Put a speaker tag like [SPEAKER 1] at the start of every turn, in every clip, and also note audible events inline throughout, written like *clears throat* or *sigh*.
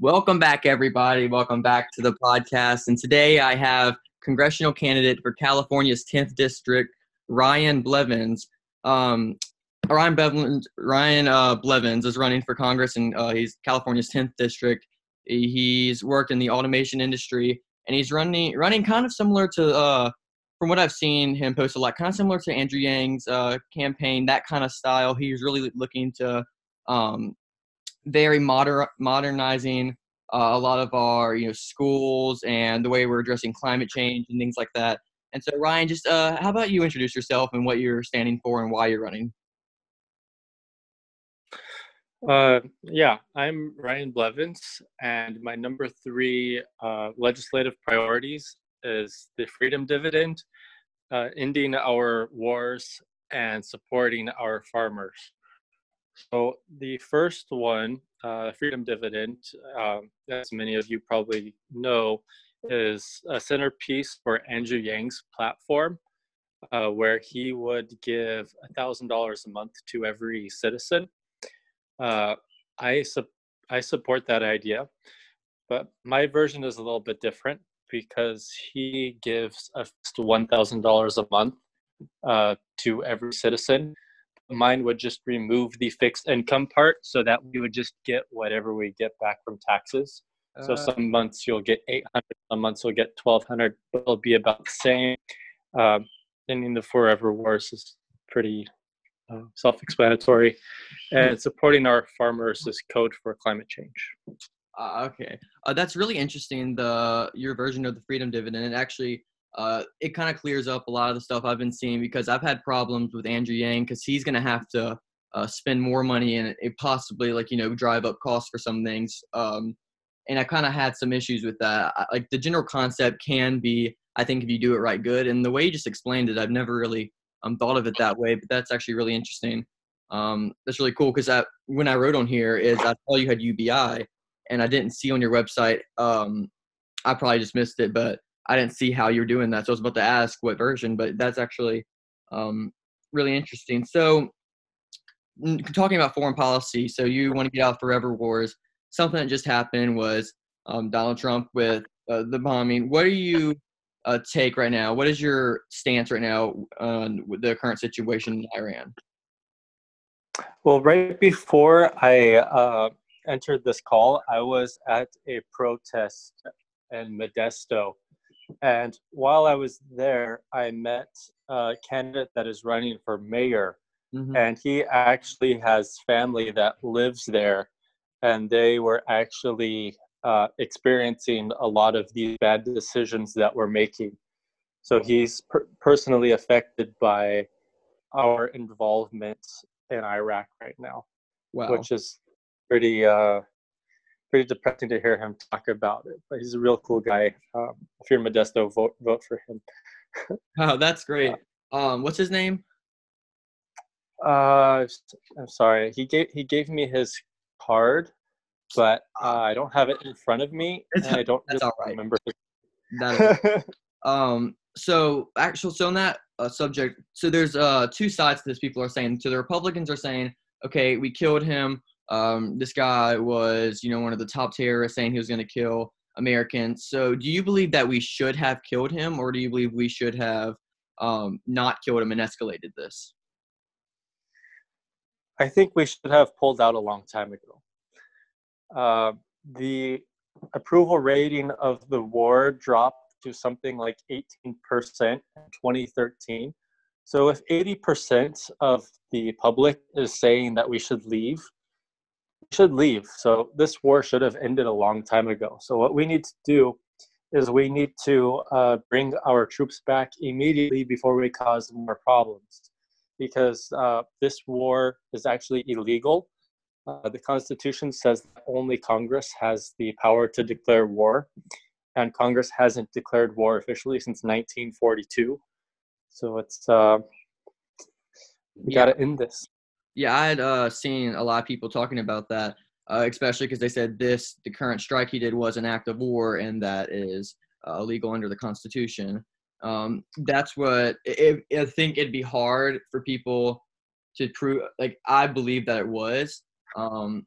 [SPEAKER 1] Welcome back, everybody. Welcome back to the podcast. And today I have congressional candidate for California's 10th district, Ryan Blevins. Um, Ryan Blevins, Ryan uh, Blevins is running for Congress, and uh, he's California's 10th district. He's worked in the automation industry, and he's running running kind of similar to, uh, from what I've seen him post a lot, kind of similar to Andrew Yang's uh, campaign, that kind of style. He's really looking to um, very moder- modernizing uh, a lot of our you know schools and the way we're addressing climate change and things like that. And so, Ryan, just uh, how about you introduce yourself and what you're standing for and why you're running?
[SPEAKER 2] Uh, yeah, I'm Ryan Blevins, and my number three uh, legislative priorities is the freedom dividend, uh, ending our wars, and supporting our farmers. So the first one, uh, freedom dividend, um, as many of you probably know, is a centerpiece for Andrew Yang's platform, uh, where he would give $1,000 a month to every citizen. Uh, I, su- I support that idea, but my version is a little bit different because he gives us $1,000 a month uh, to every citizen. Mine would just remove the fixed income part so that we would just get whatever we get back from taxes. So uh, some months you'll get 800, some months you'll get 1200, but it'll be about the same. Um, ending the forever wars is pretty uh, self-explanatory, and supporting our farmers is code for climate change.
[SPEAKER 1] Uh, okay, uh, that's really interesting. The your version of the freedom dividend. It actually uh, it kind of clears up a lot of the stuff I've been seeing because I've had problems with Andrew Yang because he's going to have to uh, spend more money and it possibly like you know drive up costs for some things. Um, and I kind of had some issues with that. I, like the general concept can be, I think, if you do it right, good. And the way you just explained it, I've never really um, thought of it that way, but that's actually really interesting. Um, that's really cool because when I wrote on here is I saw you had UBI, and I didn't see on your website. Um, I probably just missed it, but I didn't see how you're doing that. So I was about to ask what version, but that's actually um, really interesting. So talking about foreign policy, so you want to get out of forever wars something that just happened was um, Donald Trump with uh, the bombing. What do you uh, take right now? What is your stance right now on the current situation in Iran?
[SPEAKER 2] Well, right before I uh, entered this call, I was at a protest in Modesto. And while I was there, I met a candidate that is running for mayor. Mm-hmm. And he actually has family that lives there and they were actually uh, experiencing a lot of these bad decisions that we're making. So he's per- personally affected by our involvement in Iraq right now, wow. which is pretty uh, pretty depressing to hear him talk about it. But he's a real cool guy. Um, if you're Modesto, vote vote for him. *laughs*
[SPEAKER 1] oh, that's great. Um, what's his name?
[SPEAKER 2] Uh, I'm sorry. He gave he gave me his card, but uh, I don't have it in front of me. and I don't
[SPEAKER 1] really remember. That *laughs* um. So actual. So on that uh, subject, so there's uh two sides to this. People are saying. So the Republicans are saying, okay, we killed him. Um, this guy was, you know, one of the top terrorists, saying he was going to kill Americans. So do you believe that we should have killed him, or do you believe we should have um, not killed him and escalated this?
[SPEAKER 2] I think we should have pulled out a long time ago. Uh, the approval rating of the war dropped to something like 18% in 2013. So if 80% of the public is saying that we should leave, should leave. So this war should have ended a long time ago. So what we need to do is we need to uh, bring our troops back immediately before we cause more problems because uh, this war is actually illegal uh, the Constitution says that only Congress has the power to declare war, and Congress hasn't declared war officially since 1942. So it's uh, we yeah. got to end this.
[SPEAKER 1] Yeah, I had uh, seen a lot of people talking about that, uh, especially because they said this the current strike he did was an act of war, and that is uh, illegal under the Constitution. Um, that's what it, I think it'd be hard for people to prove. Like I believe that it was, um,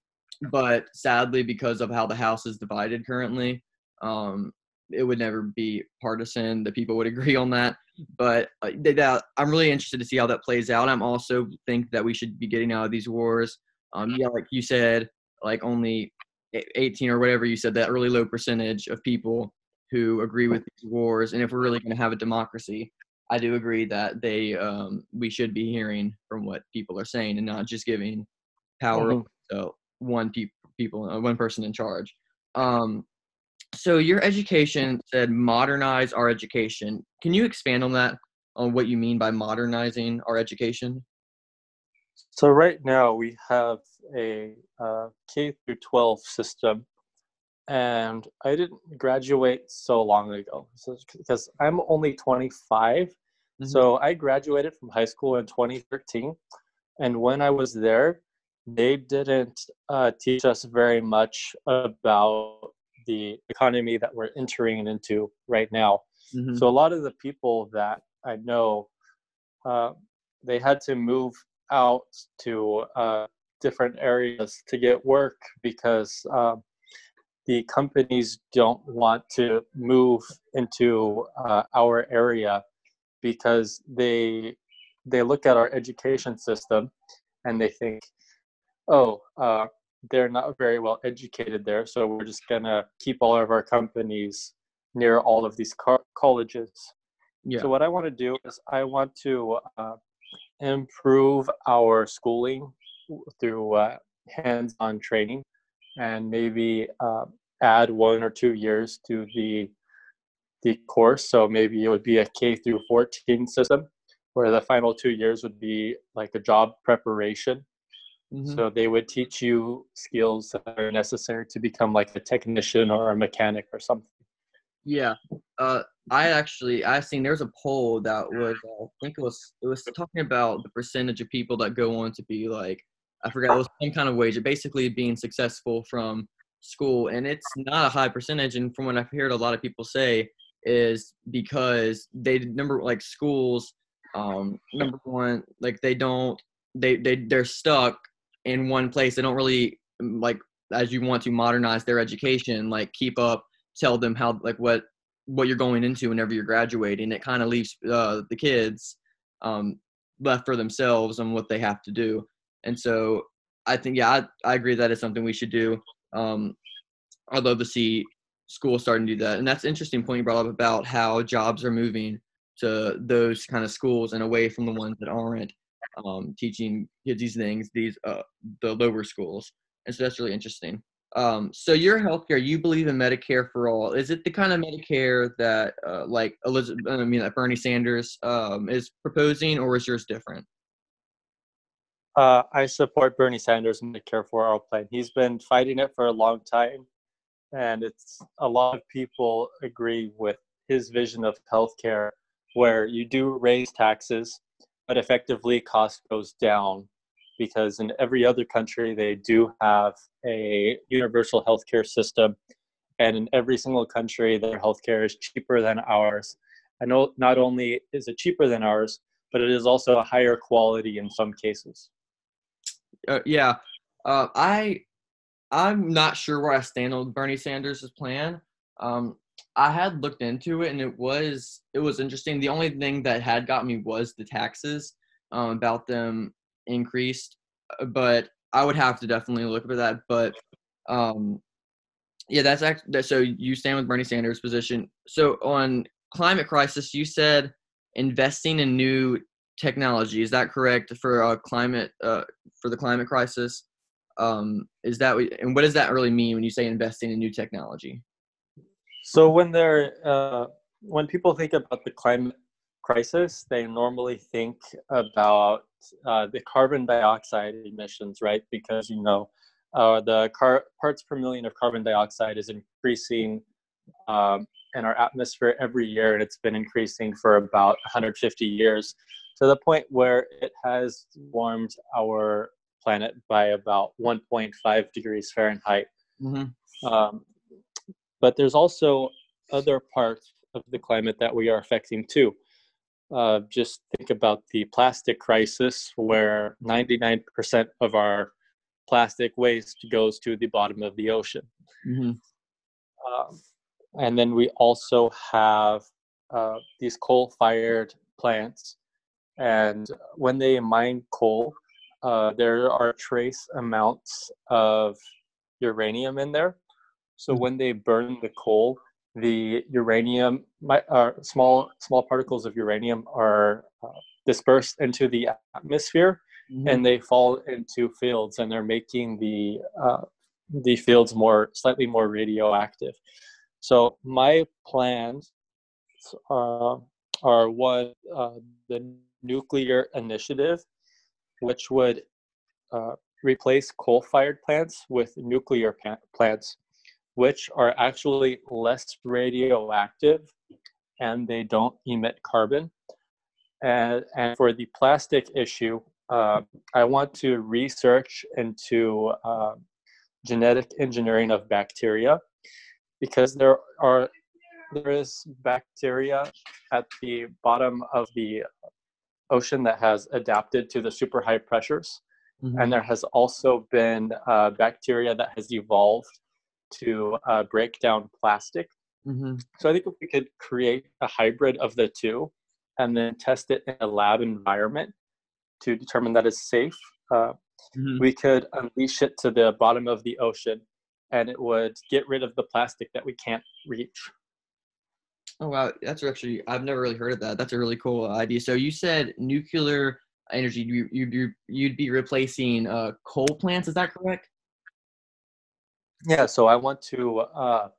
[SPEAKER 1] but sadly, because of how the House is divided currently, um, it would never be partisan. The people would agree on that. But uh, that, I'm really interested to see how that plays out. I'm also think that we should be getting out of these wars. Um, yeah, like you said, like only 18 or whatever you said, that really low percentage of people who agree with these wars. And if we're really going to have a democracy, I do agree that they um, we should be hearing from what people are saying and not just giving power mm-hmm. to one pe- people, uh, one person in charge. Um, so your education said modernize our education. Can you expand on that? On what you mean by modernizing our education?
[SPEAKER 2] So right now we have a uh, K through 12 system, and I didn't graduate so long ago so, because I'm only 25. Mm-hmm. So I graduated from high school in 2013, and when I was there, they didn't uh, teach us very much about the economy that we're entering into right now. Mm-hmm. So a lot of the people that I know, uh, they had to move out to uh, different areas to get work because um, the companies don't want to move into uh, our area because they they look at our education system and they think, oh, uh, they're not very well educated there, so we're just gonna keep all of our companies near all of these co- colleges. Yeah. So what I want to do is I want to uh, improve our schooling through uh, hands-on training, and maybe uh, add one or two years to the the course. So maybe it would be a K through 14 system, where the final two years would be like a job preparation Mm-hmm. So they would teach you skills that are necessary to become like a technician or a mechanic or something.
[SPEAKER 1] Yeah, uh, I actually I seen there's a poll that was uh, I think it was it was talking about the percentage of people that go on to be like I forgot it was some kind of wage, basically being successful from school, and it's not a high percentage. And from what I've heard a lot of people say is because they number like schools, um, number one like they don't they they they're stuck in one place. They don't really mm, like as you want to modernize their education, like keep up, tell them how like what what you're going into whenever you're graduating. It kind of leaves uh, the kids um, left for themselves on what they have to do. And so I think yeah, I, I agree that is something we should do. Um, I'd love to see schools starting to do that. And that's an interesting point you brought up about how jobs are moving to those kind of schools and away from the ones that aren't um, teaching kids these things, these uh, the lower schools, and so that's really interesting. Um, so your healthcare, you believe in Medicare for all. Is it the kind of Medicare that uh, like Elizabeth, I mean, that Bernie Sanders um, is proposing, or is yours different?
[SPEAKER 2] Uh, I support Bernie Sanders' Medicare for all plan. He's been fighting it for a long time, and it's a lot of people agree with his vision of healthcare, where you do raise taxes, but effectively cost goes down because in every other country they do have a universal healthcare system. And in every single country their healthcare is cheaper than ours. And not only is it cheaper than ours but it is also a higher quality in some cases.
[SPEAKER 1] Uh, yeah. Uh, i i'm not sure where i stand on bernie sanders' plan. Um, I had looked into it and it was it was interesting. The only thing that had got me was the taxes um, about them increased, uh, but I would have to definitely look at that. But um, yeah, that's actually so you stand with Bernie Sanders' position. So on climate crisis, you said investing in new technology. Is that correct for a climate uh, for the climate crisis? Um, is that and what does that really mean when you say investing in new technology?
[SPEAKER 2] So when they're uh, when people think about the climate crisis, they normally think about uh, the carbon dioxide emissions, right? Because you know uh, the car- parts per million of carbon dioxide is increasing um, in our atmosphere every year, and it's been increasing for about 150 years to the point where it has warmed our planet by about 1.5 degrees Fahrenheit. Mm-hmm. Um, but there's also other parts of the climate that we are affecting too. Uh, just think about the plastic crisis, where 99% of our plastic waste goes to the bottom of the ocean.
[SPEAKER 1] Mm-hmm.
[SPEAKER 2] Um, and then we also have uh, these coal-fired plants, and when they mine coal, uh, there are trace amounts of uranium in there. So
[SPEAKER 1] Mhm.
[SPEAKER 2] when they burn the coal, the uranium, mi- uh, small small particles of uranium are uh, dispersed into the atmosphere,
[SPEAKER 1] Mm-hmm.
[SPEAKER 2] and they fall into fields, and they're making the uh, the fields more slightly more radioactive. So my plans uh, are one uh, the nuclear initiative, which would uh, replace coal-fired plants with nuclear plants, which are actually less radioactive and they don't emit carbon. And, and for the plastic issue, uh, I want to research into uh, genetic engineering of bacteria because there are there is bacteria at the bottom of the ocean that has adapted to the super high pressures
[SPEAKER 1] Mm-hmm.
[SPEAKER 2] and there has also been uh, bacteria that has evolved to uh, break down plastic.
[SPEAKER 1] Mm-hmm.
[SPEAKER 2] So I think if we could create a hybrid of the two and then test it in a lab environment to determine that it's safe, uh,
[SPEAKER 1] Mm-hmm.
[SPEAKER 2] we could unleash it to the bottom of the ocean and it would get rid of the plastic that we can't reach.
[SPEAKER 1] Oh wow, that's actually I've never really heard of that. That's a really cool idea. So you said nuclear energy. You you you you'd be replacing uh, coal plants. Is that correct?
[SPEAKER 2] Yeah, so I want to uh,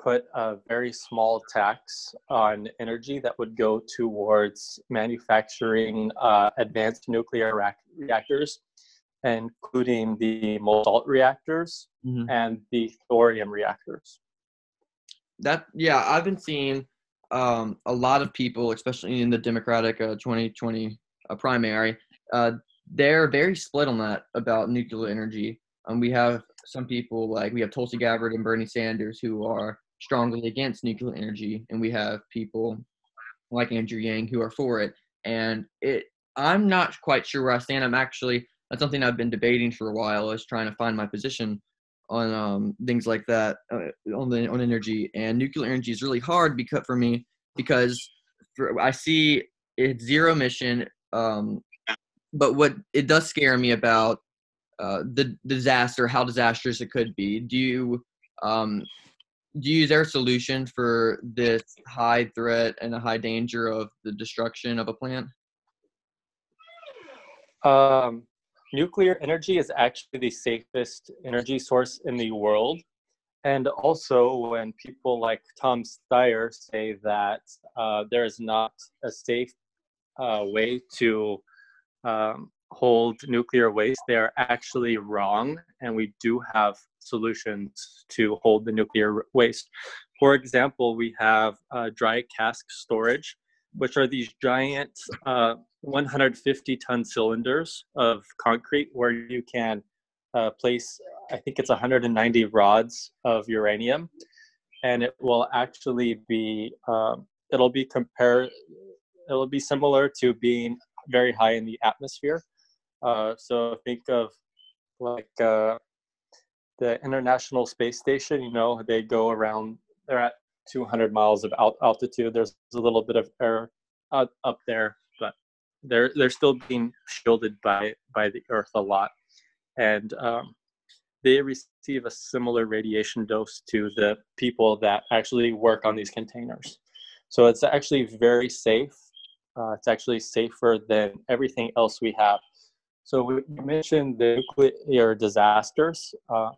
[SPEAKER 2] put a very small tax on energy that would go towards manufacturing uh, advanced nuclear reactors, including the molten reactors
[SPEAKER 1] Mm-hmm.
[SPEAKER 2] and the thorium reactors.
[SPEAKER 1] That yeah, I've been seeing um, a lot of people, especially in the Democratic uh, 2020 uh, primary, uh, they're very split on that about nuclear energy. Um, we have some people like we have Tulsi Gabbard and Bernie Sanders who are strongly against nuclear energy, and we have people like Andrew Yang who are for it. And it, I'm not quite sure where I stand. I'm actually that's something I've been debating for a while. Is trying to find my position on um, things like that uh, on the on energy. And nuclear energy is really hard because for me because for, I see it's zero emission. Um, but what it does scare me about uh, the disaster, how disastrous it could be. Do you um, do you, is there a solution for this high threat and a high danger of the destruction of a plant?
[SPEAKER 2] Um, nuclear energy is actually the safest energy source in the world. And also, when people like Tom Steyer say that uh, there is not a safe uh, way to um, hold nuclear waste, they are actually wrong. And we do have solutions to hold the nuclear waste. For example, we have uh, dry cask storage, which are these giant uh, 150 ton cylinders of concrete where you can uh, place, I think it's 190 rods of uranium, and it will actually be, um, it'll be compare, it'll be similar to being very high in the atmosphere. Uh, so think of like uh, the International Space Station. You know, they go around. They're at 200 miles of alt- altitude. There's a little bit of air up, up there, but they're they're still being shielded by by the Earth a lot, and um, they receive a similar radiation dose to the people that actually work on these containers. So it's actually very safe. Uh, it's actually safer than everything else we have. So we mentioned the nuclear disasters. Uh,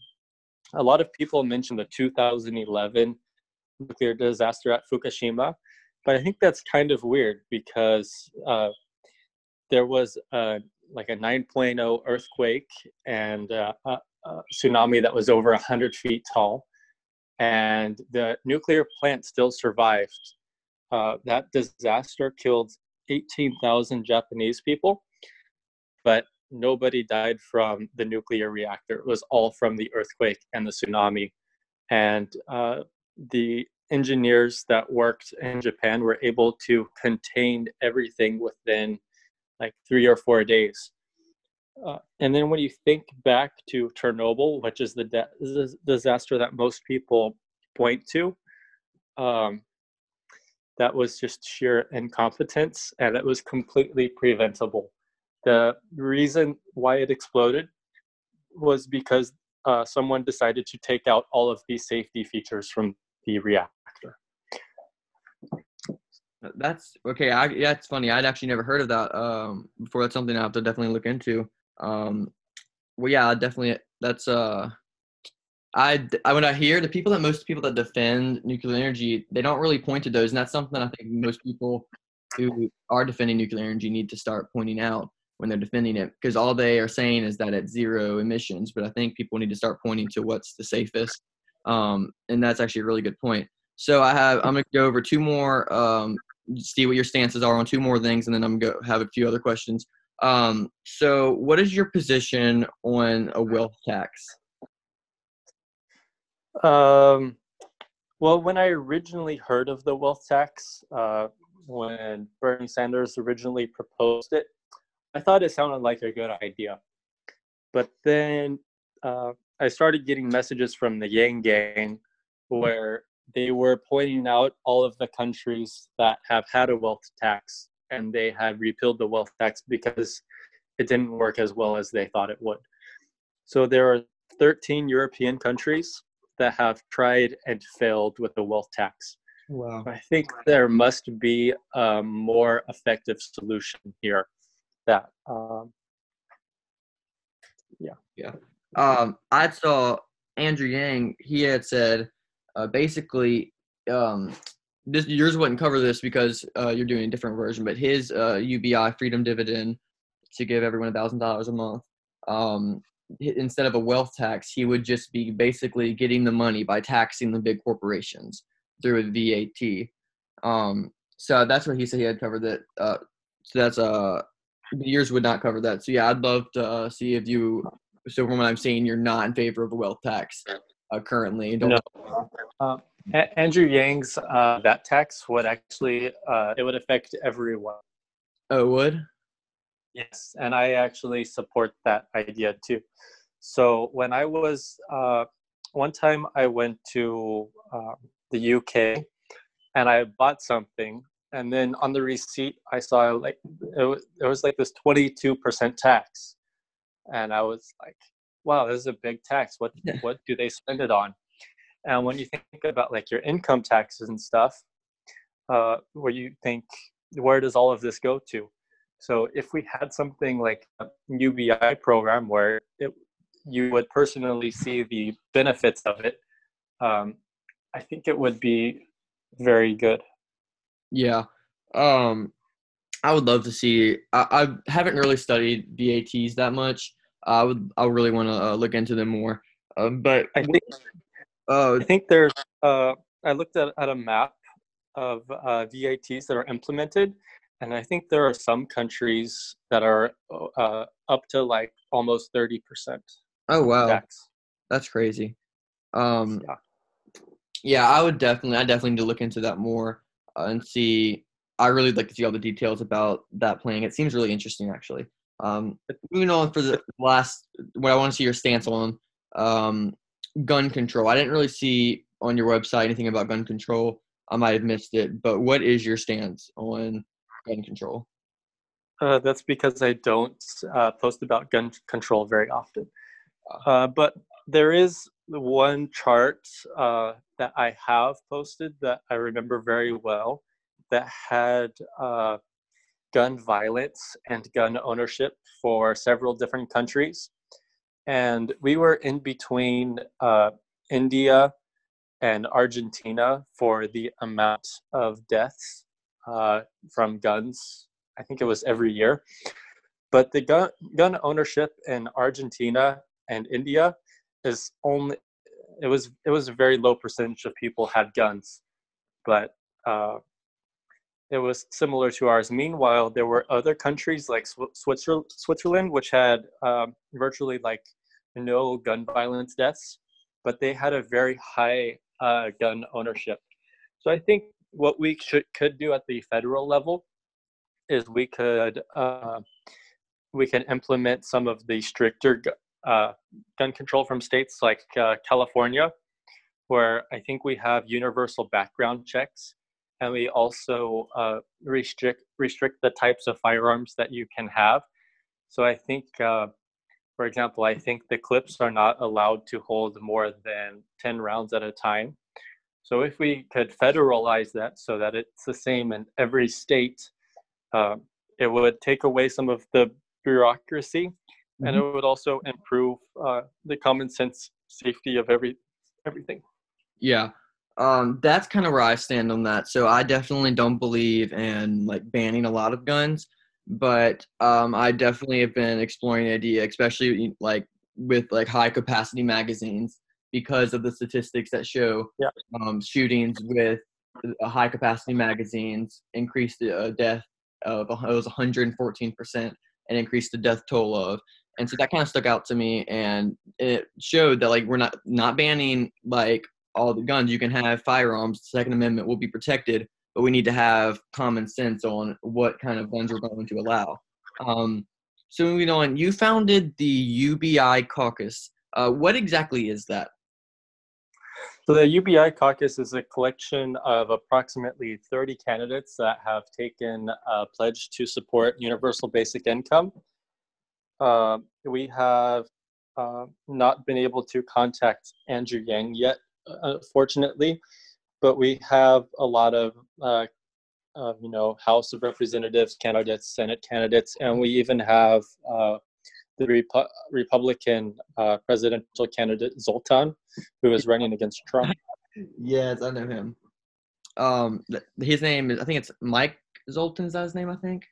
[SPEAKER 2] a lot of people mentioned the 2011 nuclear disaster at Fukushima, but I think that's kind of weird because uh, there was a, like a 9.0 earthquake and uh, a, a tsunami that was over 100 feet tall, and the nuclear plant still survived. Uh, that disaster killed 18,000 Japanese people, but nobody died from the nuclear reactor. It was all from the earthquake and the tsunami. And uh, the engineers that worked in Japan were able to contain everything within like three or four days. Uh, and then when you think back to Chernobyl, which is the, de- the disaster that most people point to, um, that was just sheer incompetence and it was completely preventable. The reason why it exploded was because uh, someone decided to take out all of these safety features from the reactor.
[SPEAKER 1] That's okay. I, yeah, it's funny. I'd actually never heard of that um, before. That's something I have to definitely look into. Um, well, yeah, definitely. That's uh, I, I when I hear the people that most people that defend nuclear energy, they don't really point to those, and that's something I think most people who are defending nuclear energy need to start pointing out when they're defending it, because all they are saying is that it's zero emissions. But I think people need to start pointing to what's the safest, um, and that's actually a really good point. So I have I'm gonna go over two more, um, see what your stances are on two more things, and then I'm gonna go have a few other questions. Um, so what is your position on a wealth tax?
[SPEAKER 2] Um, well, when I originally heard of the wealth tax, uh, when Bernie Sanders originally proposed it, I thought it sounded like a good idea. But then uh, I started getting messages from the Yang Gang where they were pointing out all of the countries that have had a wealth tax and they had repealed the wealth tax because it didn't work as well as they thought it would. So there are 13 European countries that have tried and failed with the wealth tax.
[SPEAKER 1] Wow.
[SPEAKER 2] I think there must be a more effective solution here. That, um, yeah,
[SPEAKER 1] yeah. Um, I saw Andrew Yang. He had said uh, basically, um, this yours wouldn't cover this because uh, you're doing a different version, but his uh, UBI freedom dividend to give everyone a thousand dollars a month. Um, instead of a wealth tax, he would just be basically getting the money by taxing the big corporations through a VAT. Um, so that's what he said he had covered that. Uh, so that's uh, yours would not cover that. So yeah, I'd love to uh, see if you. So from what I'm saying, you're not in favor of a wealth tax uh, currently.
[SPEAKER 2] Don't no. Uh, Andrew Yang's uh, that tax would actually uh, it would affect everyone.
[SPEAKER 1] Oh, it would.
[SPEAKER 2] Yes, and I actually support that idea too. So when I was uh, one time, I went to uh, the UK and I bought something, and then on the receipt I saw like it was, it was like this twenty two percent tax, and I was like, "Wow, this is a big tax. What what do they spend it on?" And when you think about like your income taxes and stuff, uh, where you think, where does all of this go to? So if we had something like a UBI program where it, you would personally see the benefits of it, um, I think it would be very good.
[SPEAKER 1] Yeah. Um, I would love to see. I, I haven't really studied VATs that much. I would. I really want to uh, look into them more. Um, but
[SPEAKER 2] I think. Uh, I think there's. Uh, I looked at, at a map of uh, VATs that are implemented, and I think there are some countries that are uh, up to like almost thirty percent.
[SPEAKER 1] Oh wow, tax. that's crazy. Um, yeah. yeah, I would definitely, I definitely need to look into that more uh, and see. I really like to see all the details about that playing. It seems really interesting, actually. Um, moving on for the last, what I want to see your stance on um, gun control. I didn't really see on your website anything about gun control. I might have missed it, but what is your stance on gun control?
[SPEAKER 2] Uh, that's because I don't uh, post about gun control very often. Uh, but there is one chart uh, that I have posted that I remember very well that had uh, gun violence and gun ownership for several different countries. And we were in between uh, India and Argentina for the amount of deaths uh, from guns. I think it was every year. But the gun, gun ownership in Argentina and India is only it was it was a very low percentage of people had guns, but uh, it was similar to ours. Meanwhile, there were other countries like Switzerland, Switzerland which had um, virtually like no gun violence deaths, but they had a very high uh, gun ownership. So I think what we should could do at the federal level is we could uh, we can implement some of the stricter uh, gun control from states like uh, California, where I think we have universal background checks, and we also uh, restrict restrict the types of firearms that you can have. So I think, uh, for example, I think the clips are not allowed to hold more than ten rounds at a time. So if we could federalize that so that it's the same in every state, uh, it would take away some of the bureaucracy, mm-hmm. and it would also improve uh, the common sense safety of every everything.
[SPEAKER 1] Yeah, um, that's kind of where I stand on that. So I definitely don't believe in like banning a lot of guns, but um, I definitely have been exploring the idea, especially like with like high capacity magazines because of the statistics that show
[SPEAKER 2] yeah.
[SPEAKER 1] um, shootings with uh, high capacity magazines increased the uh, death of it was 114 percent and increased the death toll of and so that kind of stuck out to me and it showed that like we're not not banning like all the guns. You can have firearms the second amendment will be protected but we need to have common sense on what kind of guns we're going to allow. Um, so moving on you founded the ubi caucus. Uh, what exactly is that?
[SPEAKER 2] So the UBI caucus is a collection of approximately 30 candidates that have taken a pledge to support universal basic income. Uh, we have uh, not been able to contact Andrew Yang yet, unfortunately, but we have a lot of uh, you know House of Representatives candidates, Senate candidates, and we even have uh, the Repu- Republican uh, presidential candidate Zoltan, who is running against Trump. *laughs*
[SPEAKER 1] yes, I know him. Um, his name is I think it's Mike Zoltan. Is that his name? I think.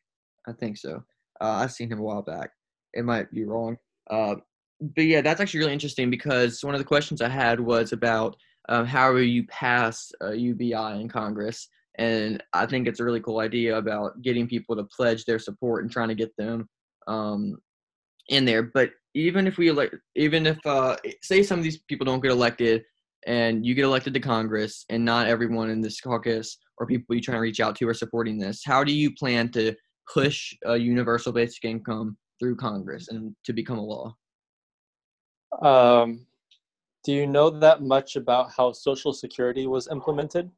[SPEAKER 1] I think so. Uh, I've seen him a while back. It might be wrong. Uh, but yeah, that's actually really interesting because one of the questions I had was about um, how you pass UBI in Congress, and I think it's a really cool idea about getting people to pledge their support and trying to get them um, in there. But even if we elect, even if uh, say some of these people don't get elected, and you get elected to Congress, and not everyone in this caucus or people you're trying to reach out to are supporting this, how do you plan to push a universal basic income through Congress and to become a law?
[SPEAKER 2] Um, do you know that much about how Social Security was implemented?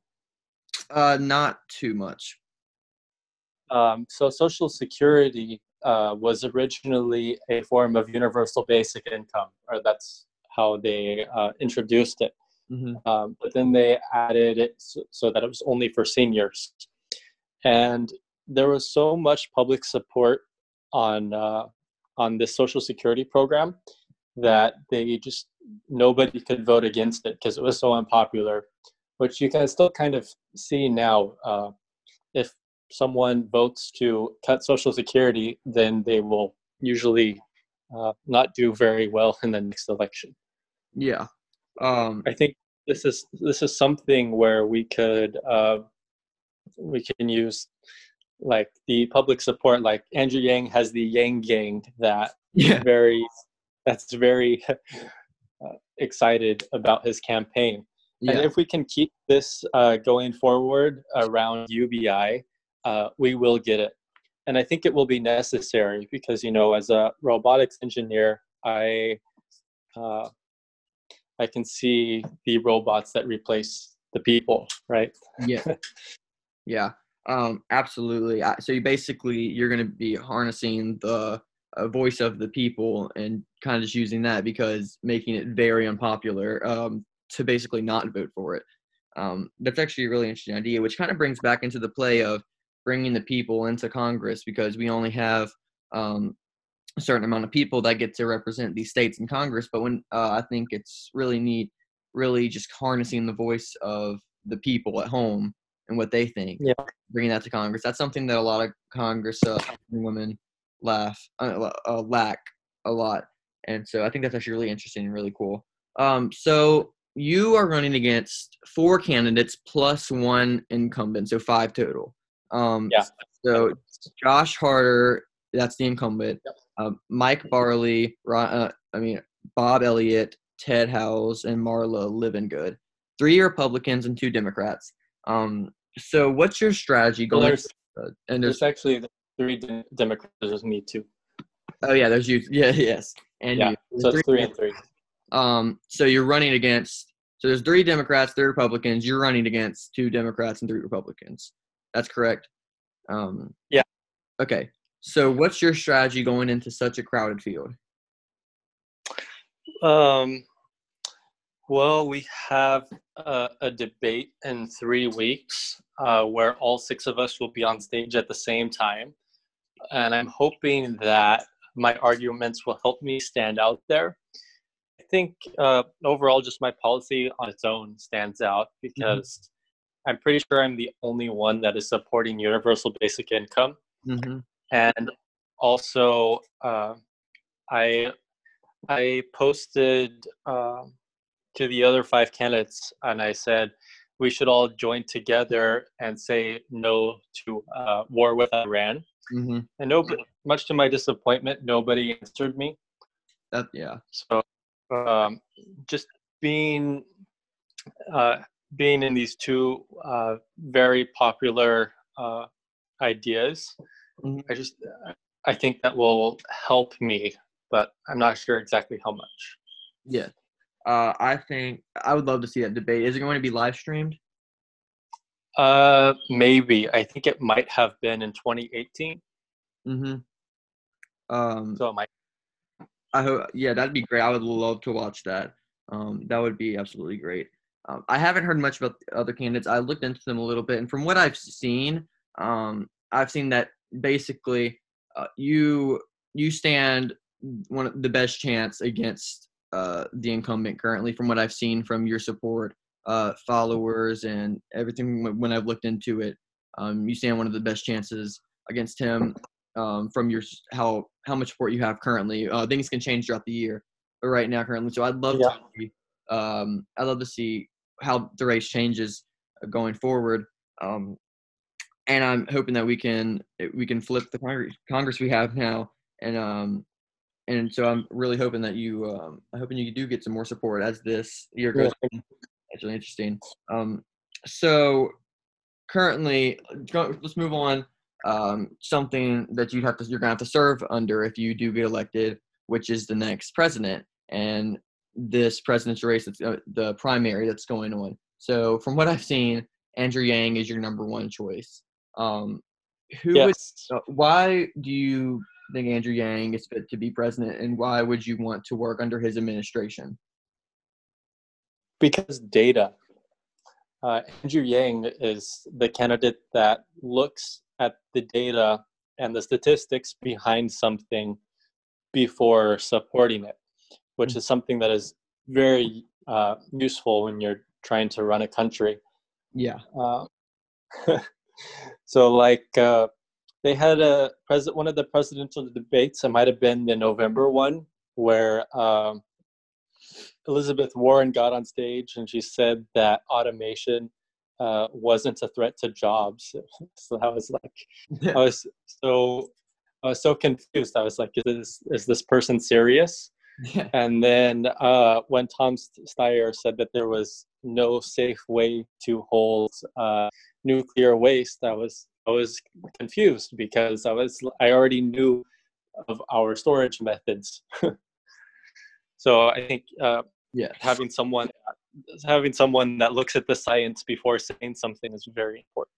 [SPEAKER 1] Uh, not too much.
[SPEAKER 2] Um, so Social Security uh, was originally a form of universal basic income, or that's how they uh, introduced it. Mm-hmm. Um, but then they added it so, so, that it was only for seniors. And there was so much public support on uh, on this Social Security program that they just nobody could vote against it because it was so unpopular. Which you can still kind of see now. Uh, if someone votes to cut Social Security, then they will usually uh, not do very well in the next election.
[SPEAKER 1] Yeah,
[SPEAKER 2] um, I think this is this is something where we could uh, we can use like the public support. Like Andrew Yang has the Yang Gang that yeah. very that's very *laughs* uh, excited about his campaign. Yeah. And if we can keep this uh, going forward around UBI, uh, we will get it. And I think it will be necessary because, you know, as a robotics engineer, I uh, I can see the robots that replace the people, right?
[SPEAKER 1] yeah, *laughs* yeah, um, absolutely. So you basically you're going to be harnessing the uh, voice of the people and kind of just using that because making it very unpopular um, to basically not vote for it. Um, that's actually a really interesting idea, which kind of brings back into the play of bringing the people into Congress because we only have um, a certain amount of people that get to represent these states in Congress. But when uh, I think it's really neat, really just harnessing the voice of the people at home and what they think,
[SPEAKER 2] yeah.
[SPEAKER 1] bringing that to Congress. That's something that a lot of Congress uh, women laugh uh, uh, lack a lot, and so I think that's actually really interesting and really cool. Um, so you are running against four candidates plus one incumbent, so five total. Um,
[SPEAKER 2] yeah.
[SPEAKER 1] So Josh Harder, that's the incumbent. Yep. Uh, Mike Barkley, uh, I mean Bob Elliott, Ted Howze, and Marla Livengood. Three Republicans and two Democrats. Um, so what's your strategy going?
[SPEAKER 2] Well, there's, uh, and there's, there's, actually three Democrats. There's me too.
[SPEAKER 1] Oh yeah, there's you. *laughs* Yeah, yes, and
[SPEAKER 2] yeah,
[SPEAKER 1] you.
[SPEAKER 2] So it's
[SPEAKER 1] three
[SPEAKER 2] three and three.
[SPEAKER 1] Um, so you're running against. So there's three Democrats, three Republicans. You're running against two Democrats and three Republicans. That's correct. Um,
[SPEAKER 2] Yeah.
[SPEAKER 1] Okay. So what's your strategy going into such a crowded field?
[SPEAKER 2] Um, well, we have a, a debate in three weeks uh, where all six of us will be on stage at the same time. And I'm hoping that my arguments will help me stand out there. I think uh, overall, just my policy on its own stands out because I'm pretty sure I'm the only one that is supporting universal basic income
[SPEAKER 1] Mm-hmm.
[SPEAKER 2] and also uh, I I posted um to the other five candidates and I said we should all join together and say no to uh, war with Iran.
[SPEAKER 1] Mm-hmm.
[SPEAKER 2] And nobody, much to my disappointment, nobody answered me.
[SPEAKER 1] That yeah.
[SPEAKER 2] So um, just being uh, being in these two uh, very popular uh, ideas,
[SPEAKER 1] Mhm.
[SPEAKER 2] I just I think that will help me, but I'm not sure exactly how much.
[SPEAKER 1] Yeah. Uh, I think I would love to see that debate. Is it going to be live streamed?
[SPEAKER 2] Uh, maybe I think it might have been in 2018,
[SPEAKER 1] Mm-hmm. Um,
[SPEAKER 2] so it might.
[SPEAKER 1] I hope. Yeah, that'd be great. I would love to watch that. Um, that would be absolutely great. Um, I haven't heard much about the other candidates. I looked into them a little bit, and from what I've seen, um, I've seen that basically uh, you you stand one of the best chance against uh, the incumbent currently. From what I've seen from your support, uh, followers, and everything when- I've looked into it, um, you stand one of the best chances against him um, from your how how much support you have currently. Uh, things can change throughout the year, but right now currently, so I'd love
[SPEAKER 2] Yeah.
[SPEAKER 1] to see, um, I'd love to see how the race changes uh, going forward. Um, and I'm hoping that we can we can flip the Congress, Congress we have now, and um, and so I'm really hoping that you um, I'm hoping you do get some more support as this year goes. on. That's really interesting. Um, so currently, let's move on. Um, something that you have to you're gonna have to serve under if you do get elected, which is the next president and this president's race. That's uh, the primary that's going on. So from what I've seen, Andrew Yang is your number one choice. Um, who
[SPEAKER 2] Yes.
[SPEAKER 1] uh, why do you think Andrew Yang is fit to be president, and why would you want to work under his administration?
[SPEAKER 2] Because data. Uh, Andrew Yang is the candidate that looks at the data and the statistics behind something before supporting it, which is something that is very uh, useful when you're trying to run a country.
[SPEAKER 1] Yeah.
[SPEAKER 2] Uh, *laughs* so, like, uh, they had a president. One of the presidential debates. It might have been the November one, where um, Elizabeth Warren got on stage and she said that automation uh, wasn't a threat to jobs. *laughs* so I was like, I was so I was so confused. I was like, is this is this person serious?
[SPEAKER 1] Yeah.
[SPEAKER 2] And then uh, when Tom Steyer said that there was no safe way to hold uh, nuclear waste, I was I was confused because I was I already knew of our storage methods. *laughs* so I think uh,
[SPEAKER 1] Yeah.
[SPEAKER 2] having someone having someone that looks at the science before saying something is very important.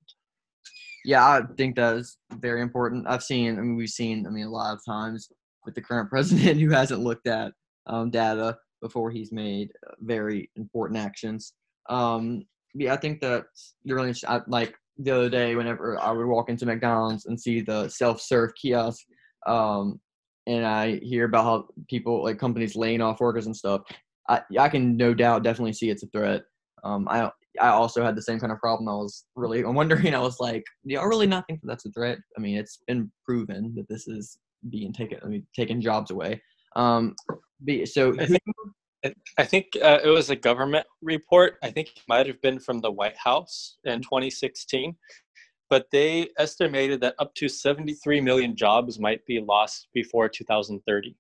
[SPEAKER 1] Yeah, I think that is very important. I've seen, I mean, we've seen, I mean, a lot of times with the current *laughs* president who hasn't looked at um, data before he's made uh, very important actions. Um, yeah, I think that you're really I, like the other day whenever I would walk into McDonald's and see the self-serve kiosk, um, and I hear about how people like companies laying off workers and stuff. I I can no doubt definitely see it's a threat. Um, I I also had the same kind of problem. I was really I'm wondering. *laughs* I was like, do y'all really not think that that's a threat? I mean, it's been proven that this is being taken. I mean, taking jobs away. Um, so who, *laughs*
[SPEAKER 2] I think uh, it was a government report. I think it might have been from the White House in 2016, but they estimated that up to 73 million jobs might be lost before 2030.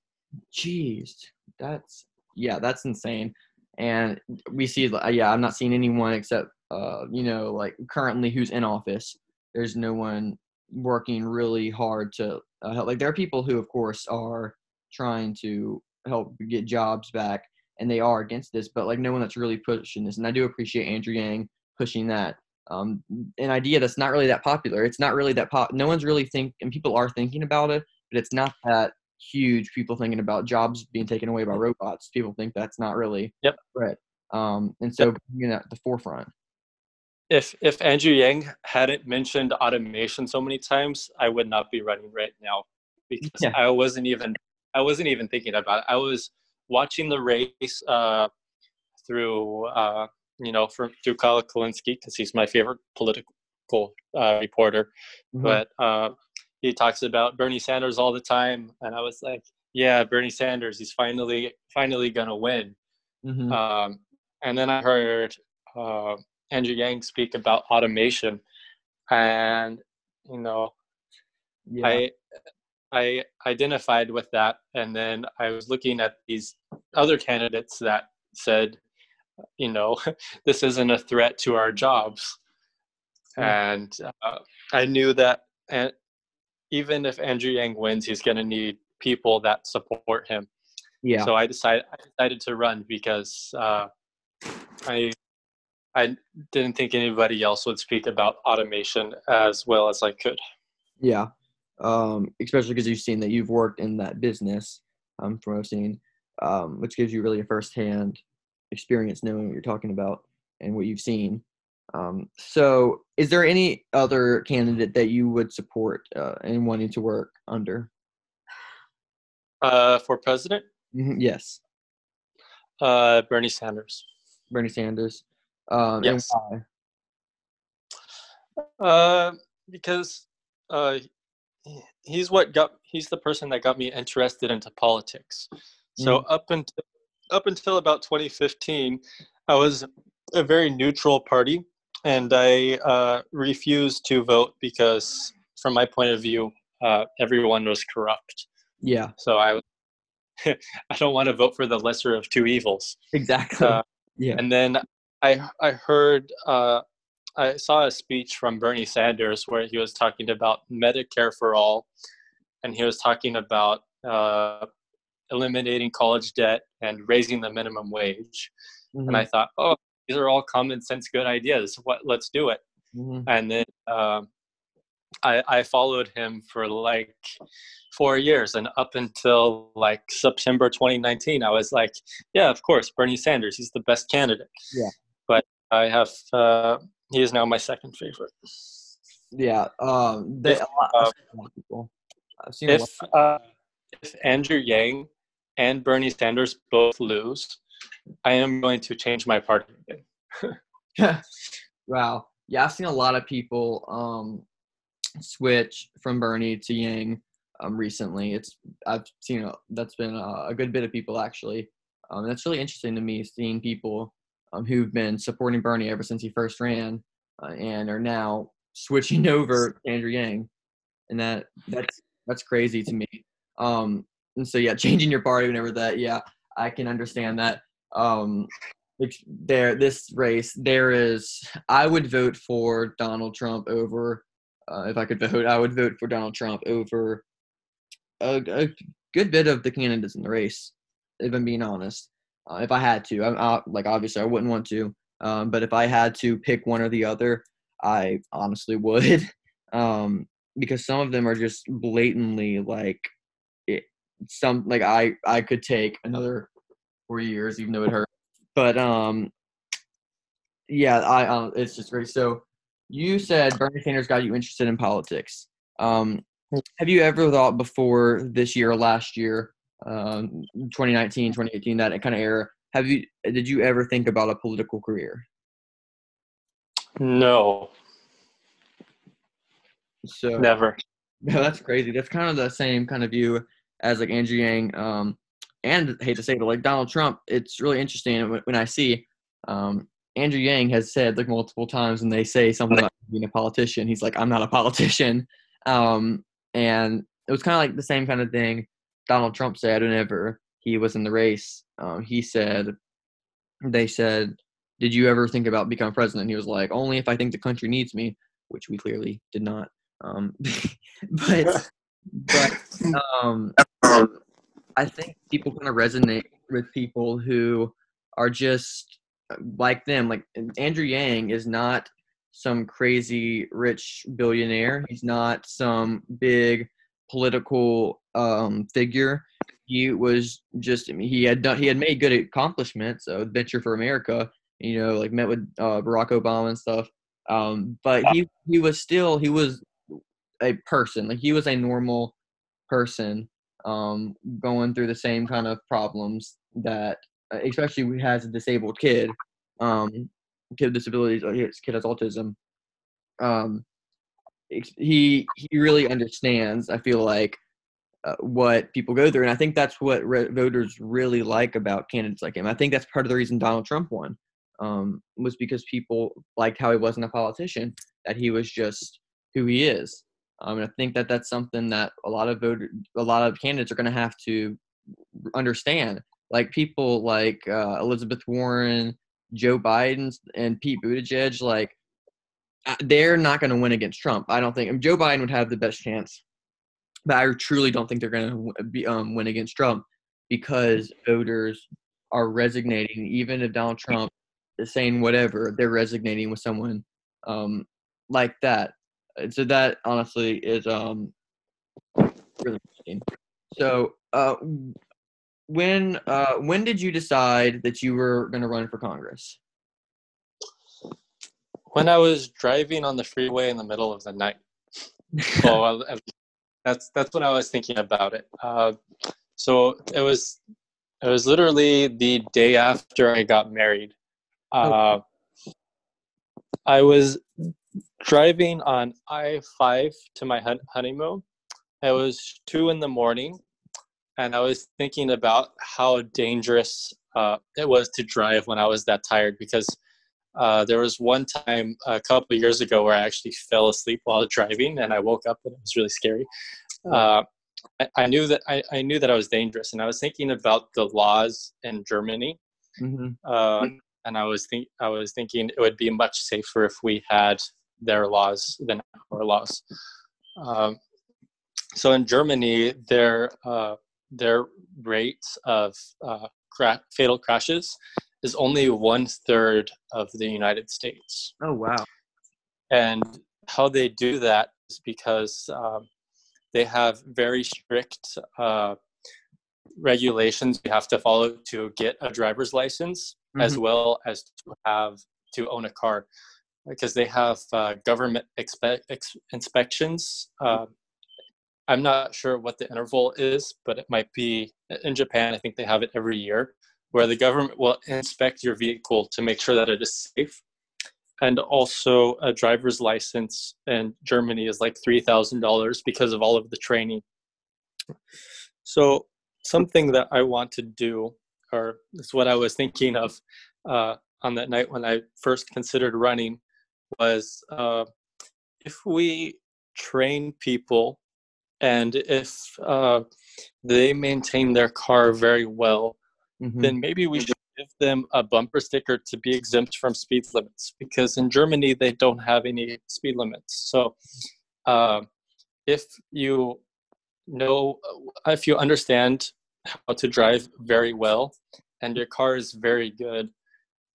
[SPEAKER 1] Jeez, that's yeah, that's insane. And we see, yeah, I'm not seeing anyone except, uh, you know, like currently who's in office. There's no one working really hard to uh, help. Like there are people who, of course, are trying to help get jobs back, and they are against this. But like no one that's really pushing this, and I do appreciate Andrew Yang pushing that. Um, an idea that's not really that popular. It's not really that pop. No one's really think, and people are thinking about it, but it's not that huge. People thinking about jobs being taken away by robots. People think that's not really
[SPEAKER 2] yep.
[SPEAKER 1] threat. Um, and so bringing that at the forefront
[SPEAKER 2] if if Andrew Yang hadn't mentioned automation so many times, I would not be running right now because yeah. I wasn't even I wasn't even thinking about it. I was watching the race uh, through uh, you know from through Kyle Kulinski because he's my favorite political uh, reporter, mm-hmm. but uh, he talks about Bernie Sanders all the time, and I was like, yeah, Bernie Sanders, he's finally finally gonna win. Mm-hmm. Um, and then I heard uh, Andrew Yang speak about automation, and you know, yeah. I I identified with that, and then I was looking at these other candidates that said, you know, *laughs* this isn't a threat to our jobs, mm. and uh, I knew that, and even if Andrew Yang wins, he's going to need people that support him. Yeah. So I decided I decided to run because uh, I I didn't think anybody else would speak about automation as well as I could.
[SPEAKER 1] Yeah, um, especially because you've seen that you've worked in that business um, from what I've seen, um, which gives you really a firsthand experience knowing what you're talking about and what you've seen. Um, so, is there any other candidate that you would support uh, and wanting to work under?
[SPEAKER 2] Uh, for president?
[SPEAKER 1] Mm-hmm, yes.
[SPEAKER 2] Uh, Bernie Sanders.
[SPEAKER 1] Bernie Sanders. Um,
[SPEAKER 2] yes. Uh, because uh, he's what got he's the person that got me interested into politics. So mm. up until up until about 2015, I was a very neutral party, and I uh, refused to vote because, from my point of view, uh, everyone was corrupt.
[SPEAKER 1] Yeah.
[SPEAKER 2] So I, *laughs* I don't want to vote for the lesser of two evils.
[SPEAKER 1] Exactly. Uh, yeah.
[SPEAKER 2] And then I I heard uh, I saw a speech from Bernie Sanders where he was talking about Medicare for all, and he was talking about uh, eliminating college debt and raising the minimum wage. Mm-hmm. And I thought, oh, these are all common sense, good ideas. What? Let's do it. Mm-hmm. And then uh, I, I followed him for like four years, and up until like September 2019, I was like, yeah, of course, Bernie Sanders, he's the best candidate.
[SPEAKER 1] Yeah.
[SPEAKER 2] But I have. Uh, he is now my second favorite.
[SPEAKER 1] Yeah, um, they, if, uh, people.
[SPEAKER 2] I've seen if uh, if Andrew Yang and Bernie Sanders both lose, I am going to change my party
[SPEAKER 1] again. *laughs* wow. Yeah, I've seen a lot of people um, switch from Bernie to Yang um, recently. It's I've seen a, that's been a, a, good bit of people actually. Um, that's really interesting to me seeing people um, who've been supporting Bernie ever since he first ran, uh, and are now switching *laughs* over to Andrew Yang, and that that's that's crazy to me. Um, and so yeah, *laughs* changing your party whenever that, yeah, I can understand that. Um, there, this race, there is. I would vote for Donald Trump over. Uh, if I could vote, I would vote for Donald Trump over a, a good bit of the candidates in the race. If I'm being honest, uh, if I had to. I'm out, like obviously I wouldn't want to, um, but if I had to pick one or the other, I honestly *laughs* would, um, because some of them are just blatantly like it, some like I I could take another four years even though it hurt, but um, yeah, I uh, it's just great. So you said Bernie Sanders got you interested in politics. Um, have you ever thought before this year or last year um, 2019, 2018, that kind of era. Have you did you ever think about a political career?
[SPEAKER 2] No.
[SPEAKER 1] So
[SPEAKER 2] never. *laughs*
[SPEAKER 1] Yeah, that's crazy. That's kind of the same kind of view as like Andrew Yang, um, and I hate to say it, but like Donald Trump. It's really interesting when, when I see um, Andrew Yang has said like multiple times when they say something about being a politician, he's like, I'm not a politician. *laughs* Um, and it was kind of like the same kind of thing Donald Trump said whenever he was in the race. Um, he said, they said, did you ever think about becoming president? He was like, only if I think the country needs me, which we clearly did not. Um, *laughs* but but um, I think people kind of resonate with people who are just like them. Like Andrew Yang is not some crazy rich billionaire. He's not some big political um, figure. He was just I mean, he had done he had made good accomplishments. Uh, Venture for America, you know, like met with uh, Barack Obama and stuff. Um, but he he was still he was a person. Like he was a normal person um, going through the same kind of problems that, uh, especially we has a disabled kid, um, kid with disabilities, his kid has autism. Um, he he really understands. I feel like uh, what people go through, and I think that's what re- voters really like about candidates like him. I think that's part of the reason Donald Trump won um, was because people liked how he wasn't a politician, that he was just who he is. Um, and I think that that's something that a lot of voter, a lot of candidates are going to have to understand. Like people like uh, Elizabeth Warren, Joe Biden, and Pete Buttigieg, like they're not going to win against Trump. I don't think I mean, Joe Biden would have the best chance, but I truly don't think they're going to be um, win against Trump because voters are resignating. Even if Donald Trump is saying whatever, they're resignating with someone um, like that. So that honestly is um, really interesting. So uh, when uh, when did you decide that you were going to run for Congress?
[SPEAKER 2] When I was driving on the freeway in the middle of the night. *laughs* oh, that's that's when I was thinking about it. Uh, so it was it was literally the day after I got married. Uh, I was driving on I five to my honeymoon. It was two in the morning, and I was thinking about how dangerous uh, it was to drive when I was that tired because uh, there was one time a couple years ago where I actually fell asleep while driving, and I woke up and it was really scary. Oh. Uh, I, I, knew that I, I, knew that I was dangerous, and I was thinking about the laws in Germany. Mm-hmm. Uh, and I was think I was thinking it would be much safer if we had their laws than our laws. Um, so in Germany, their uh, their rate of uh, cra- fatal crashes is only one third of the United States.
[SPEAKER 1] Oh wow!
[SPEAKER 2] And how they do that is because um, they have very strict uh, regulations you have to follow to get a driver's license, mm-hmm. as well as to have to own a car because they have uh, government expe- ex- inspections. Uh, I'm not sure what the interval is, but it might be in Japan. I think they have it every year, where the government will inspect your vehicle to make sure that it is safe. And also, a driver's license in Germany is like three thousand dollars because of all of the training. So, something that I want to do, or is what I was thinking of uh, on that night when I first considered running, was uh, if we train people and if uh, they maintain their car very well, mm-hmm. then maybe we should give them a bumper sticker to be exempt from speed limits because in Germany they don't have any speed limits. So uh, if you know, if you understand how to drive very well and your car is very good,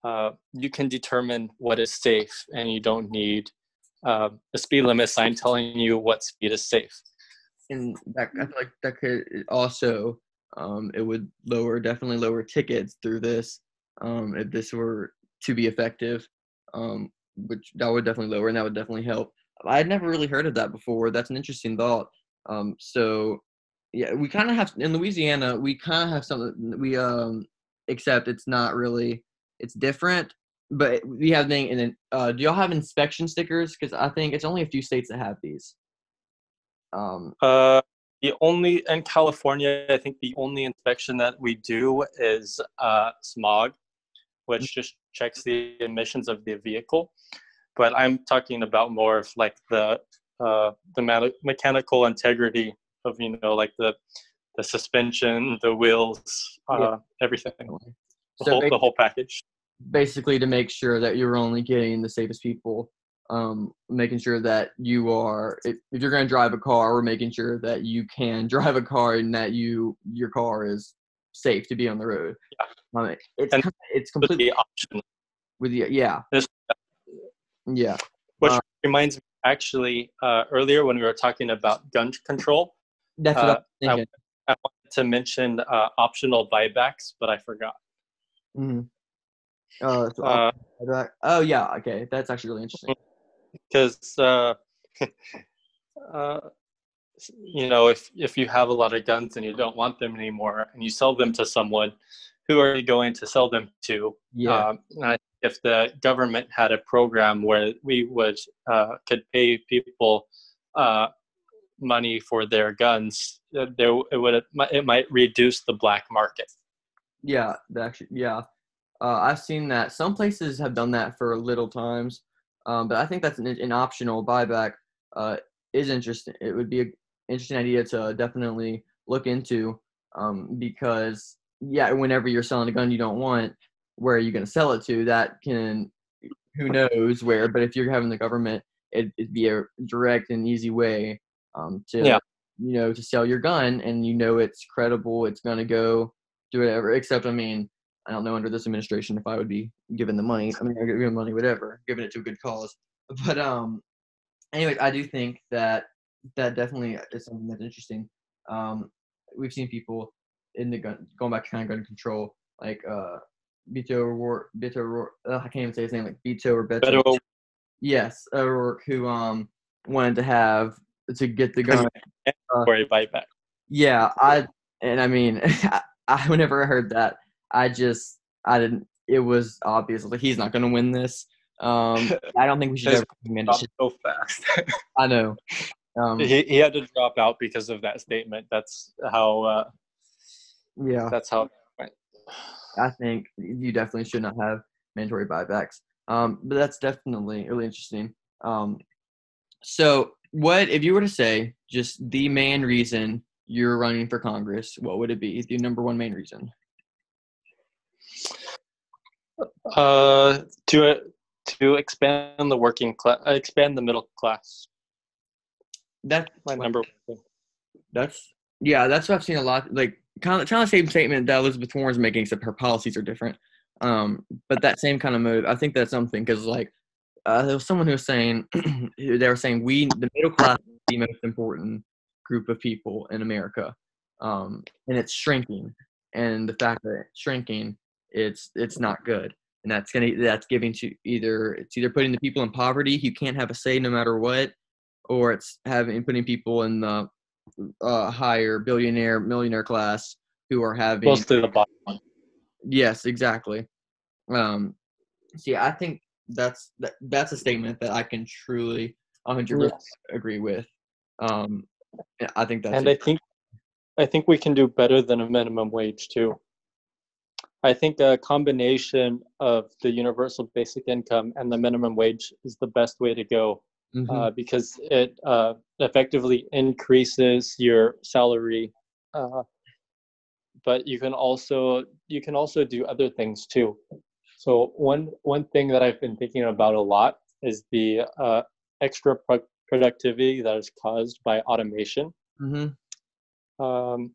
[SPEAKER 2] uh, you can determine what is safe and you don't need uh, a speed limit sign telling you what speed is safe
[SPEAKER 1] and that i feel like that could also um, it would lower definitely lower tickets through this um, if this were to be effective um, which that would definitely lower and that would definitely help i had never really heard of that before that's an interesting thought um, so yeah we kind of have in louisiana we kind of have something we um except it's not really it's different, but we have thing. And then, uh, do y'all have inspection stickers? Because I think it's only a few states that have these.
[SPEAKER 2] Um, uh, the only in California, I think the only inspection that we do is uh, smog, which mm-hmm. just checks the emissions of the vehicle. But I'm talking about more of like the uh, the mechanical integrity of you know like the the suspension, the wheels, uh, yeah. everything the, so whole, the whole package
[SPEAKER 1] basically to make sure that you're only getting the safest people um, making sure that you are if, if you're going to drive a car, we're making sure that you can *laughs* drive a car and that you your car is safe to be on the road.
[SPEAKER 2] Yeah.
[SPEAKER 1] Um, it's it's completely
[SPEAKER 2] optional.
[SPEAKER 1] with the yeah
[SPEAKER 2] This-
[SPEAKER 1] yeah
[SPEAKER 2] Which
[SPEAKER 1] Uh,
[SPEAKER 2] reminds me, actually, uh, earlier when we were talking about gun control,
[SPEAKER 1] that's what
[SPEAKER 2] Uh,
[SPEAKER 1] I'm thinking.
[SPEAKER 2] I wanted to mention uh, optional buybacks, but I forgot.
[SPEAKER 1] hmm Uh, so
[SPEAKER 2] Uh,
[SPEAKER 1] oh yeah, okay, that's actually really interesting.
[SPEAKER 2] Because uh, *laughs* uh, you know if if you have a lot of guns and you don't want them anymore and you sell them to someone who are you going to sell them to?
[SPEAKER 1] Yeah,
[SPEAKER 2] um, if the government had a program where we would uh, could pay people uh, money for their guns uh, there it would it might reduce the black market.
[SPEAKER 1] Yeah, actually yeah. Uh, I've seen that. Some places have done that for little times, um, but I think that's an, an optional buyback. Uh, is interesting. It would be an interesting idea to definitely look into um, because yeah, whenever you're selling a gun you don't want, where are you going to sell it to? That can who knows where. But if you're having the government, it, it'd be a direct and easy way um, to
[SPEAKER 2] Yeah.
[SPEAKER 1] you know to sell your gun, and you know it's credible. It's going to go do whatever. Except I mean. I don't know under this administration if I would be given the money. I mean, giving money, whatever, giving it to a good cause. *laughs* But um, anyway, I do think that that definitely is something that's interesting. Um, we've seen people in the gun going back to kind of gun control, like uh, Beto O'Rourke, Beto O'Rourke, uh, I can't even say his name, like Beto or Beto.
[SPEAKER 2] Beto
[SPEAKER 1] Yes, O'Rourke, who um wanted to have to get the gun.
[SPEAKER 2] for a buyback
[SPEAKER 1] Yeah, I and I mean, *laughs* I, I whenever I heard that, I just I didn't. It was obvious like he's not going to win this. Um, I don't think we should *laughs* ever recommend it.
[SPEAKER 2] so fast *laughs*
[SPEAKER 1] I know. Um,
[SPEAKER 2] he, he had to drop out because of that statement that's how uh,
[SPEAKER 1] yeah,
[SPEAKER 2] that's how.
[SPEAKER 1] I think you definitely should not have mandatory buybacks. Um, but that's definitely really interesting. Um, so, what if you were to say just the main reason you're running for Congress? What would it be? The number one main reason?
[SPEAKER 2] Uh, to to expand the working class, expand the middle class.
[SPEAKER 1] That's
[SPEAKER 2] My number one.
[SPEAKER 1] That's yeah, that's what I've seen a lot. Like kind of kind of same statement that Elizabeth Warren's making, except her policies are different. Um, but that same kind of move, I think that's something because like uh, there was someone who was saying *clears throat* they were saying we the middle class is the most important group of people in America, um, and it's shrinking. And the fact that it's shrinking, it's it's not good, and that's gonna that's giving to either it's either putting the people in poverty who can't have a say no matter what, or it's having putting people in the uh, higher billionaire millionaire class who are having
[SPEAKER 2] Mostly the bottom one.
[SPEAKER 1] yes exactly um see i think that's that, that's a statement that i can truly 100%
[SPEAKER 2] Yes.
[SPEAKER 1] agree with um i think that's
[SPEAKER 2] and I think I think we can do better than a minimum wage too. I think a combination of the universal basic income and the minimum wage is the best way to go
[SPEAKER 1] Mhm.
[SPEAKER 2] uh, because it uh, effectively increases your salary. Uh, but you can also you can also do other things too. So one one thing that I've been thinking about a lot is the uh, extra pro- productivity that is caused by automation.
[SPEAKER 1] Mhm.
[SPEAKER 2] Um,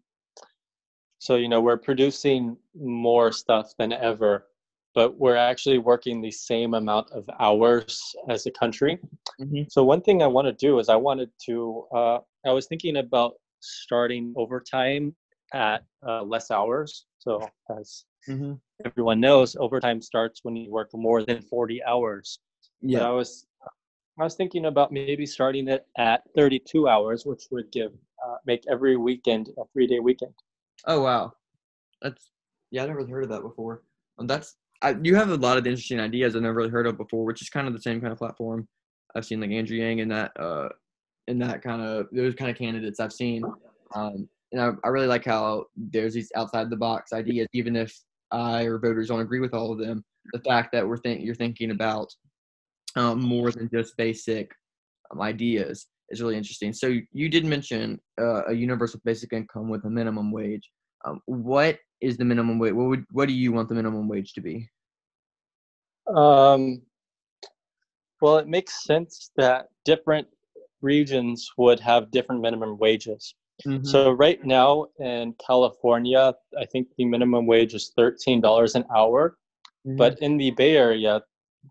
[SPEAKER 2] so you know we're producing more stuff than ever, but we're actually working the same amount of hours as a country.
[SPEAKER 1] Mhm.
[SPEAKER 2] So one thing I want to do is I wanted to. Uh, I was thinking about starting overtime at uh, less hours. So as
[SPEAKER 1] Mhm.
[SPEAKER 2] everyone knows, overtime starts when you work more than forty hours. But
[SPEAKER 1] yeah
[SPEAKER 2] I was I was thinking about maybe starting it at 32 hours, which would give uh, make every weekend a three day weekend.
[SPEAKER 1] Oh wow. That's yeah i never heard of that before. Um, that's I, you have a lot of interesting ideas i've never really heard of before which is kind of the same kind of platform i've seen like andrew yang and that uh in that kind of those kind of candidates i've seen. Um and I, I really like how there's these outside the box ideas even if i or voters don't agree with all of them the fact that we're think you're thinking about um, more than just basic um, ideas is really interesting so you did mention uh, a universal basic income with a minimum wage um, what is the minimum wage what would what do you want the minimum wage to be
[SPEAKER 2] Um, well, it makes sense that different regions would have different minimum wages. Mm-hmm. So right now in California, I think the minimum wage is thirteen dollars an hour, mm-hmm. but in the Bay Area,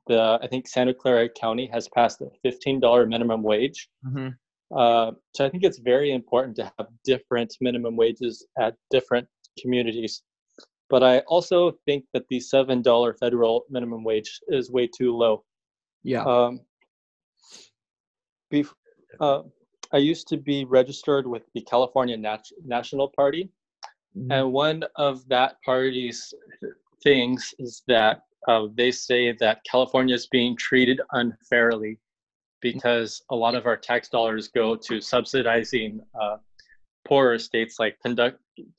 [SPEAKER 2] the I think Santa Clara County has passed a fifteen dollar minimum wage. Mm-hmm. Uh, so I think it's very important to have different minimum wages at different communities. But I also think that the seven dollar federal minimum wage is way too low.
[SPEAKER 1] Yeah. Um,
[SPEAKER 2] uh, I used to be registered with the California Nat- National Party, mm-hmm. and one of that party's things is that uh, they say that California is being treated unfairly because a lot of our tax dollars go to subsidizing uh, poorer states like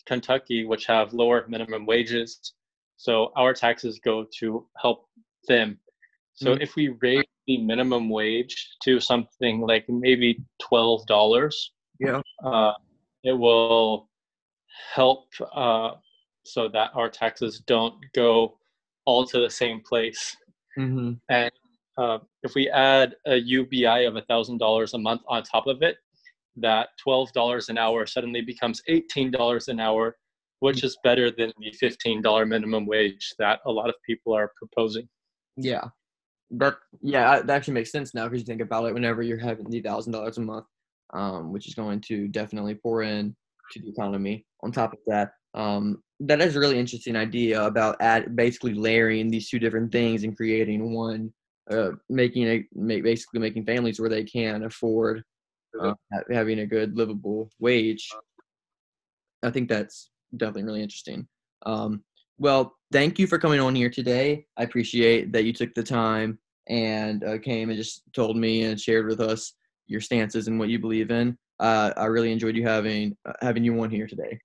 [SPEAKER 2] Kentucky, which have lower minimum wages. So our taxes go to help them. So mm-hmm. if we raise the minimum wage to something like maybe twelve dollars,
[SPEAKER 1] yeah, uh,
[SPEAKER 2] it will help uh, so that our taxes don't go all to the same place. Mm-hmm. And uh, if we add a UBI of a thousand dollars a month on top of it, that twelve dollars an hour suddenly becomes eighteen dollars an hour, which is better than the fifteen dollar minimum wage that a lot of people are proposing.
[SPEAKER 1] Yeah, that yeah that actually makes sense now because you think about it. Whenever you're having the thousand dollars a month, um, which is going to definitely pour in to the economy. On top of that, um, that is a really interesting idea about add, basically layering these two different things and creating one, uh, making a make, basically making families where they can afford uh, having a good livable wage. I think that's definitely really interesting. Um, well, thank you for coming on here today. I appreciate that you took the time and uh, came and just told me and shared with us your stances and what you believe in. Uh, I really enjoyed you having uh, having you on here today.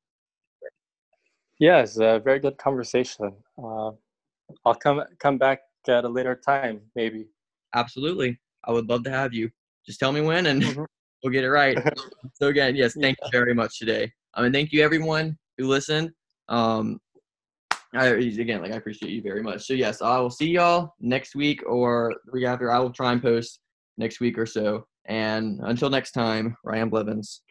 [SPEAKER 2] Yes, a very good conversation. Uh, I'll come come back at a later time, maybe.
[SPEAKER 1] Absolutely, I would love to have you. Just tell me when, and mm-hmm. *laughs* we'll get it right. *laughs* so again, yes, thank yeah. you very much today. I mean, thank you everyone who listened. Um, I, again, like I appreciate you very much. So yes, I will see y'all next week or the week after. I will try and post next week or so. And until next time, Ryan Blevins.